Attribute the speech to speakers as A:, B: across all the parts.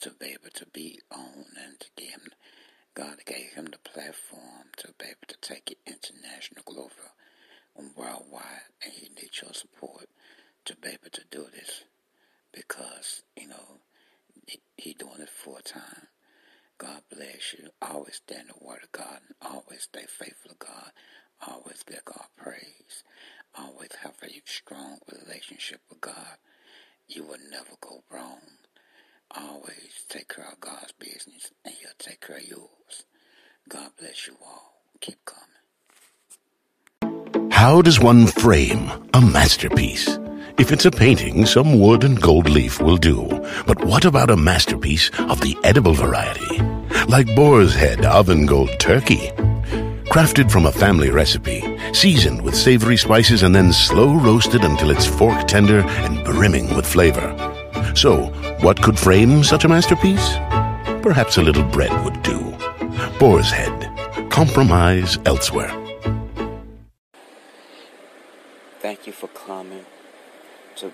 A: to be able to be on and to give him, God gave him the platform to be able to take it international, global, and worldwide, and he needs your support to be able to do this because, you know, he, doing it full time. God bless you. Always stand the word of God and always stay faithful to God. Always give God praise. Always have a strong relationship with God. You will never go wrong. Always take care of God's business and He'll take care of yours. God bless you all. Keep coming.
B: How does one frame a masterpiece? If it's a painting, some wood and gold leaf will do. But what about a masterpiece of the edible variety? Like Boar's Head Oven Gold Turkey. Crafted from a family recipe, seasoned with savory spices and then slow roasted until it's fork tender and brimming with flavor. So, what could frame such a masterpiece? Perhaps a little bread would do. Boar's Head. Compromise elsewhere.
A: Thank you for coming to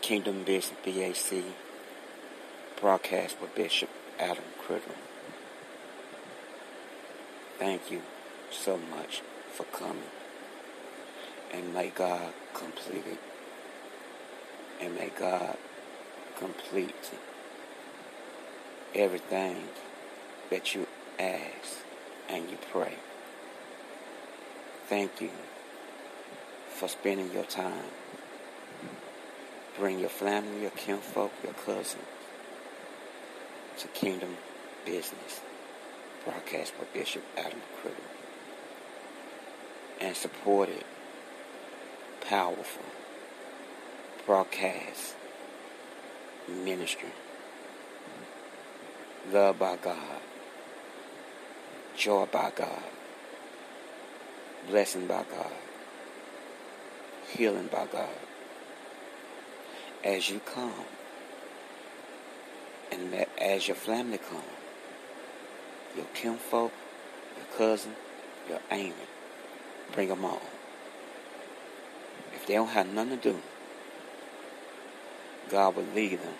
A: Kingdom Business BAC broadcast with Bishop Adam Criddle. Thank you so much for coming. And may God complete it. And may God complete everything that you ask and you pray. Thank you for spending your time. Bring your family, your kinfolk, your cousins to Kingdom Business. Broadcast by Bishop Adam Criddle. And support it. Powerful. Broadcast. Ministry. Love by God. Joy by God. Blessing by God. Healing by God. As you come, and as your family come, your kinfolk, your cousin, your aunt, bring them all. If they don't have nothing to do, God will lead them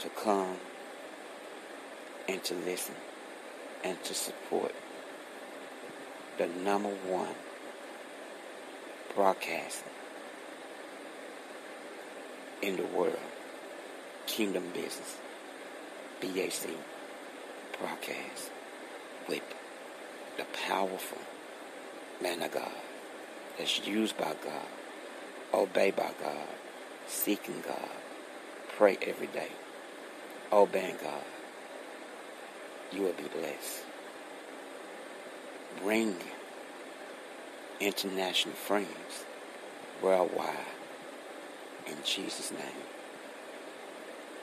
A: to come and to listen and to support the number one broadcasting in the world, Kingdom Business, BAC broadcast with the powerful man of God that's used by God, obeyed by God, seeking God, pray every day, oh, obeying God. You will be blessed. Bring international friends worldwide in Jesus' name.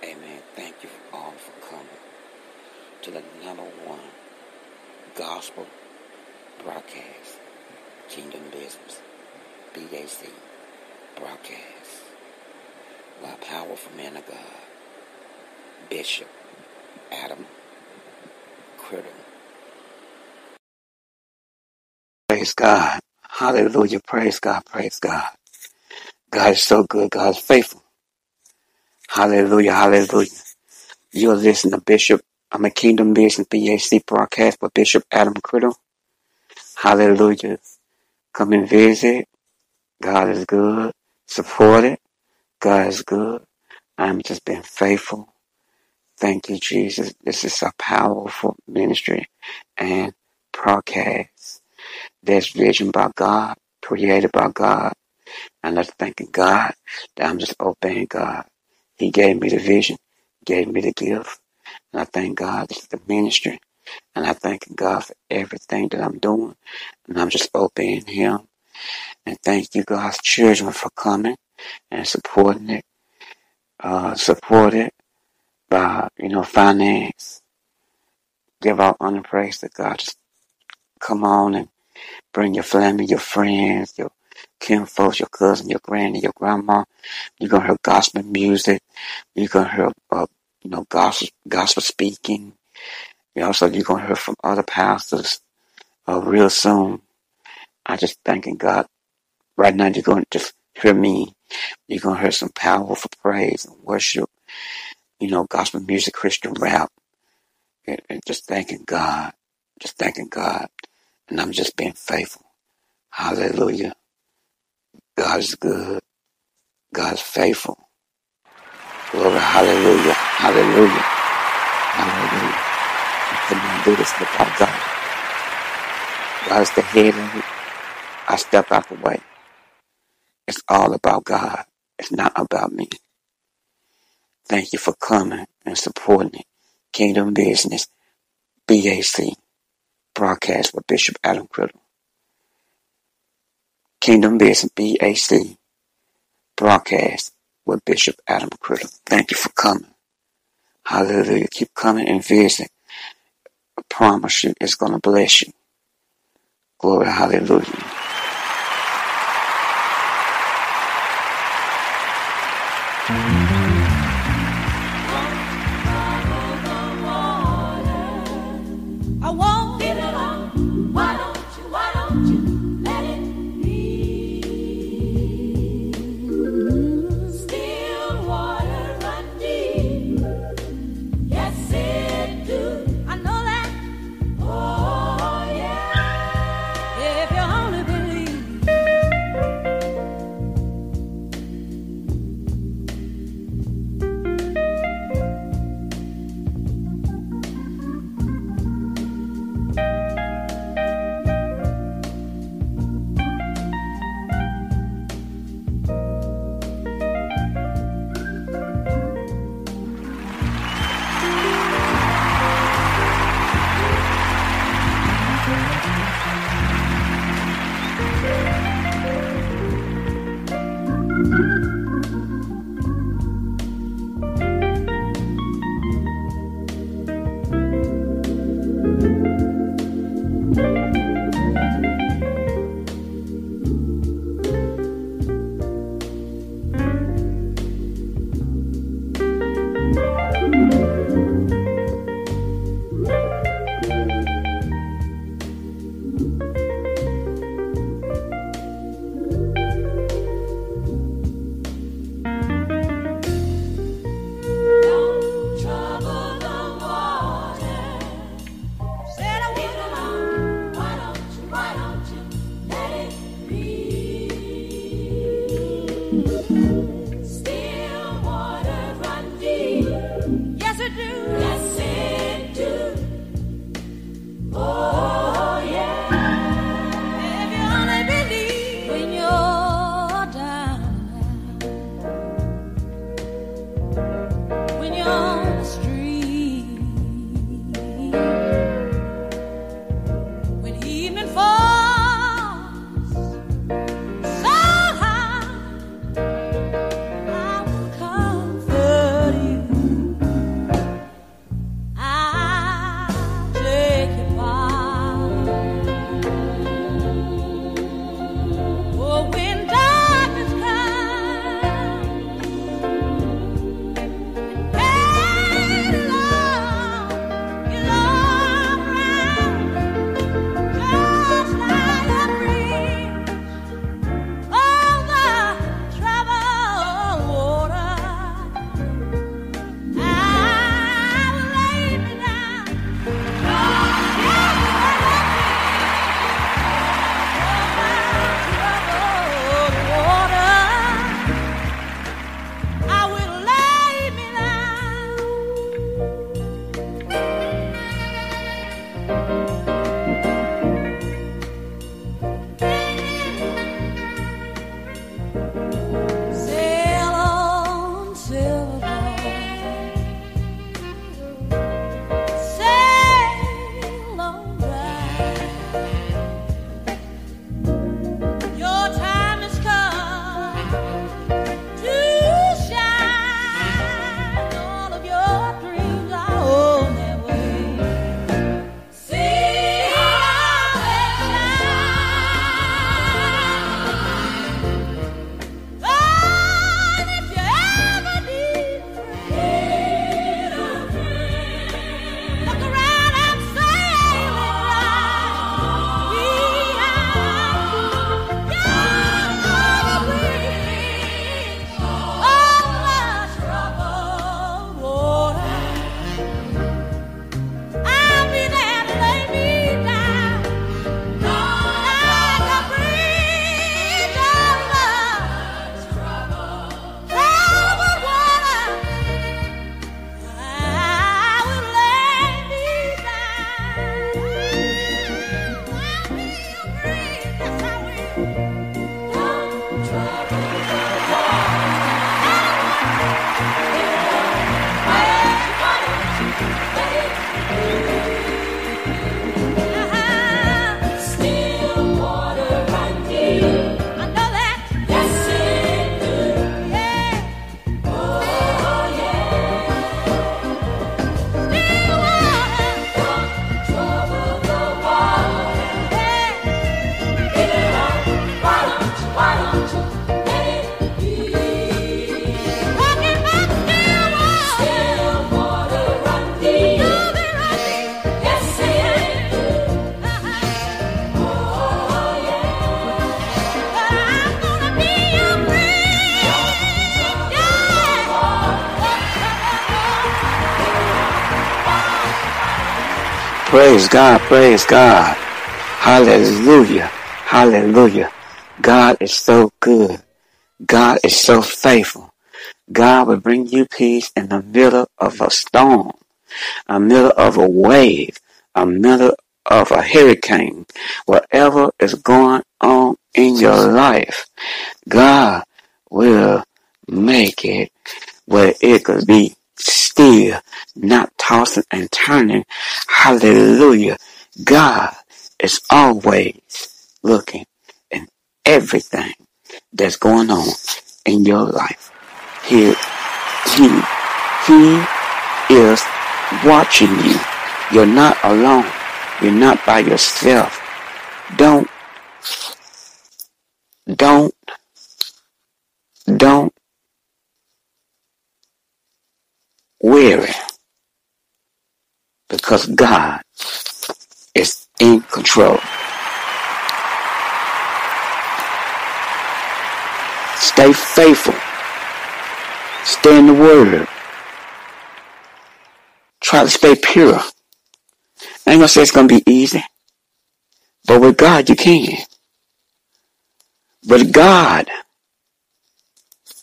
A: Amen. Thank you all for coming to the number one gospel broadcast, Kingdom Business, BAC broadcast by a powerful man of God, Bishop Adam Criddle. Praise God. Hallelujah. Praise God. Praise God. God is so good. God is faithful. Hallelujah. Hallelujah. You're listening to Bishop. I'm a Kingdom Business BAC broadcast by Bishop Adam Criddle. Hallelujah. Come and visit. God is good. Support it. God is good. I'm just being faithful. Thank you, Jesus. This is a powerful ministry and broadcast. There's vision by God, created by God. And I'm thanking God that I'm just obeying God. He gave me the vision, gave me the gift. And I thank God is the ministry. And I thank God for everything that I'm doing. And I'm just obeying Him. And thank you, God's children, for coming and supporting it. Uh, support it. God, you know, finance. Give out honor praise to God. Just come on and bring your family, your friends, your kinfolks, your cousin, your granny, your grandma. You're gonna hear gospel music. You're gonna hear, uh, you know, gospel gospel speaking. You also you're gonna hear from other pastors uh, real soon. I just thanking God. Right now, you're going to just hear me. You're going to hear some powerful praise and worship, you know, gospel music, Christian rap, and, and just thanking God. Just thanking God. And I'm just being faithful. Hallelujah. God is good. God is faithful. Glory. Hallelujah. Hallelujah. Hallelujah. I could not do this without God. God is the head. I step out the way. It's all about God. It's not about me. Thank you for coming and supporting it. Kingdom Business, BAC, broadcast with Bishop Adam Criddle. Kingdom Business, BAC, broadcast with Bishop Adam Criddle. Thank you for coming. Hallelujah. Keep coming and visit. I promise you, it's going to bless you. Glory, hallelujah. I won't. Why don't you? Why don't you? Praise God, praise God. Hallelujah, hallelujah. God is so good. God is so faithful. God will bring you peace in the middle of a storm, a middle of a wave, a middle of a hurricane, whatever is going on in your life. God will make it where it could be still, not tossing and turning. Hallelujah. God is always looking in everything that's going on in your life. He, he, he is watching you. You're not alone. You're not by yourself. Don't, don't, don't weary because God is in control. Stay faithful. Stay in the Word. Try to stay pure. I ain't gonna say it's gonna be easy, but with God you can. But God,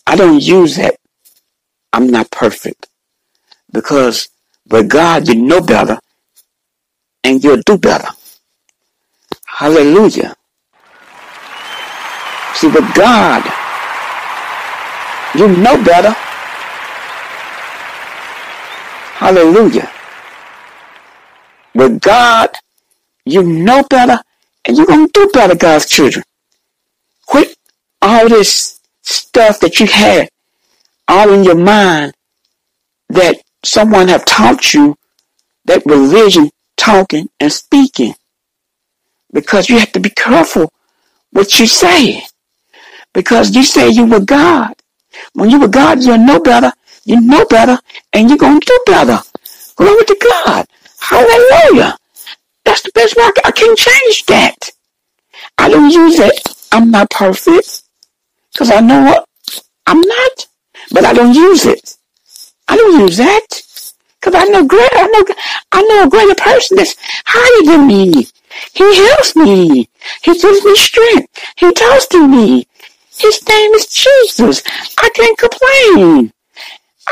A: I don't use that. I'm not perfect. Because with God, you know better and you'll do better. Hallelujah. See, with God, you know better. Hallelujah. With God, you know better and you're going to do better, God's children. Quit all this stuff that you had all in your mind that someone have taught you that religion talking and speaking. Because you have to be careful what you say. Because you say you were God. When you were God, you know better, you know better, and you're going to do better. Glory to God. Hallelujah. That's the best way. I can't change that. I don't use it. I'm not perfect. Because I know what? I'm not. But I don't use it. I don't use that. Cause I know great, I know, I know a greater person that's higher than me. He helps me. He gives me strength. He talks to me. His name is Jesus. I can't complain.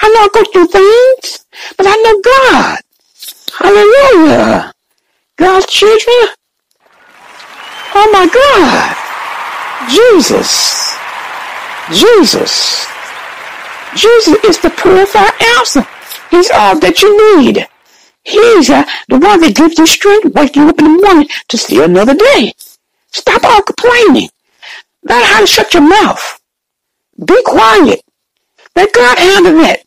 A: I know I go through things, but I know God. Hallelujah. God's children. Oh my God. Jesus. Jesus. Jesus is the purified answer. He's all that you need. He's uh, the one that gives you strength, wake you up in the morning to see another day. Stop all complaining. Learn how to shut your mouth. Be quiet. Let God handle it.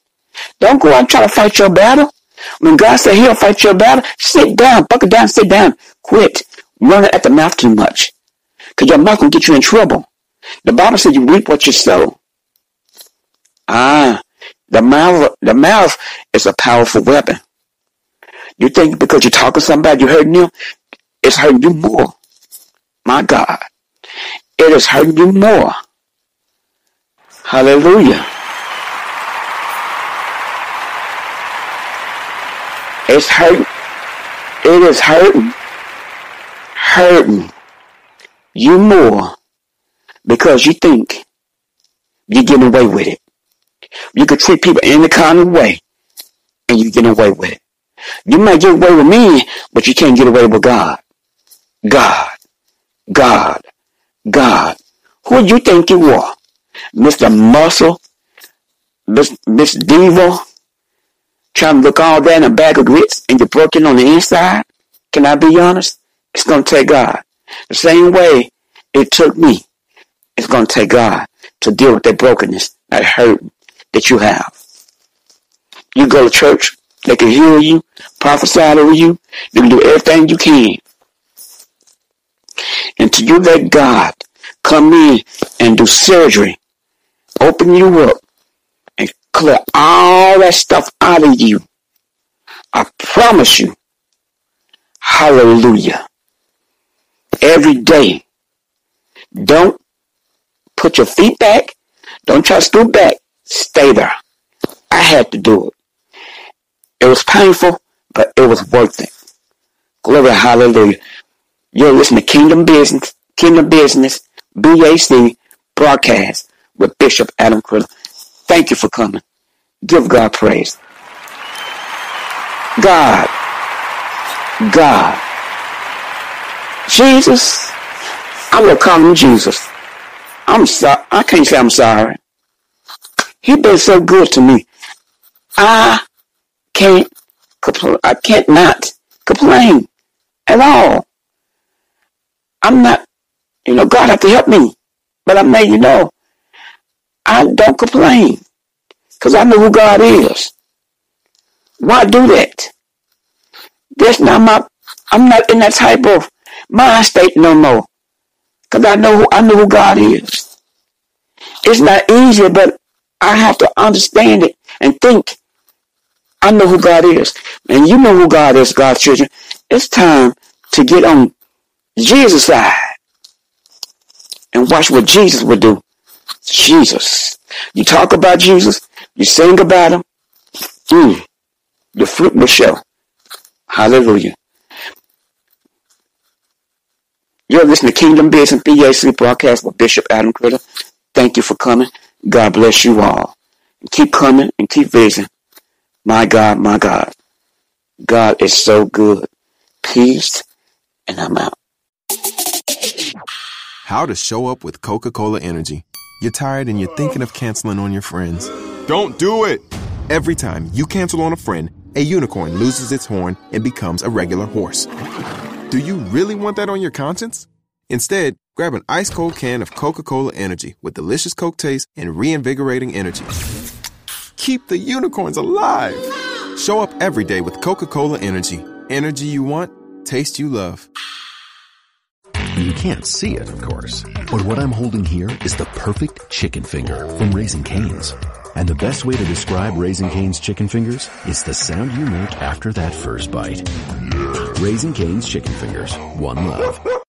A: Don't go out and try to fight your battle. When God said he'll fight your battle, sit down, buckle down, sit down. Quit running at the mouth too much. Because your mouth will get you in trouble. The Bible says you reap what you sow. Ah, the mouth, the mouth is a powerful weapon. You think because you're talking to somebody, you're hurting them, it's hurting you more. My God. It is hurting you more. Hallelujah. It's hurting. It is hurting. Hurting you more because you think you're getting away with it. You can treat people any kind of way and you get away with it. You might get away with me, but you can't get away with God. God. God. God. Who do you think you are? Mr. Muscle? Miss, Miss Diva? Trying to look all that in a bag of grits and you're broken on the inside? Can I be honest? It's going to take God. The same way it took me. It's going to take God to deal with that brokenness, that hurt, that you have. You go to church, they can heal you, prophesy over you, you can do everything you can. And until you let God come in and do surgery, open you up, and clear all that stuff out of you. I promise you, hallelujah. Every day, don't put your feet back, don't try to stoop back, stay there. I had to do it. It was painful, but it was worth it. Glory, hallelujah. You're listening to Kingdom Business, Kingdom Business, BAC broadcast with Bishop Adam Critter. Thank you for coming. Give God praise. God, God, Jesus, I'm gonna call him Jesus. I'm sorry. I can't say I'm sorry. He been so good to me. I can't compl- I can't not complain at all. I'm not, you know, God have to help me. But I'm letting you know, I don't complain. Cause I know who God is. Why do that? That's not my, I'm not in that type of mind state no more. Cause I know who, I know who God is. It's not easy, but I have to understand it and think. I know who God is. And you know who God is, God's children. It's time to get on Jesus' side and watch what Jesus would do. Jesus. You talk about Jesus, you sing about him. Mm, the fruit will show. Hallelujah. You're listening to Kingdom Business BAC broadcast with Bishop Adam Critter. Thank you for coming. God bless you all. Keep coming and keep visiting. My God, my God. God is so good. Peace, and I'm out.
C: How to show up with Coca Cola Energy. You're tired and you're thinking of canceling on your friends. Don't do it! Every time you cancel on a friend, a unicorn loses its horn and becomes a regular horse. Do you really want that on your conscience? Instead, grab an ice cold can of Coca Cola Energy with delicious Coke taste and reinvigorating energy. Keep the unicorns alive! Show up every day with Coca Cola Energy. Energy you want, taste you love.
D: You can't see it, of course. But what I'm holding here is the perfect chicken finger from Raising Cane's. And the best way to describe Raising Cane's chicken fingers is the sound you make after that first bite. Raising Cane's chicken fingers. One love.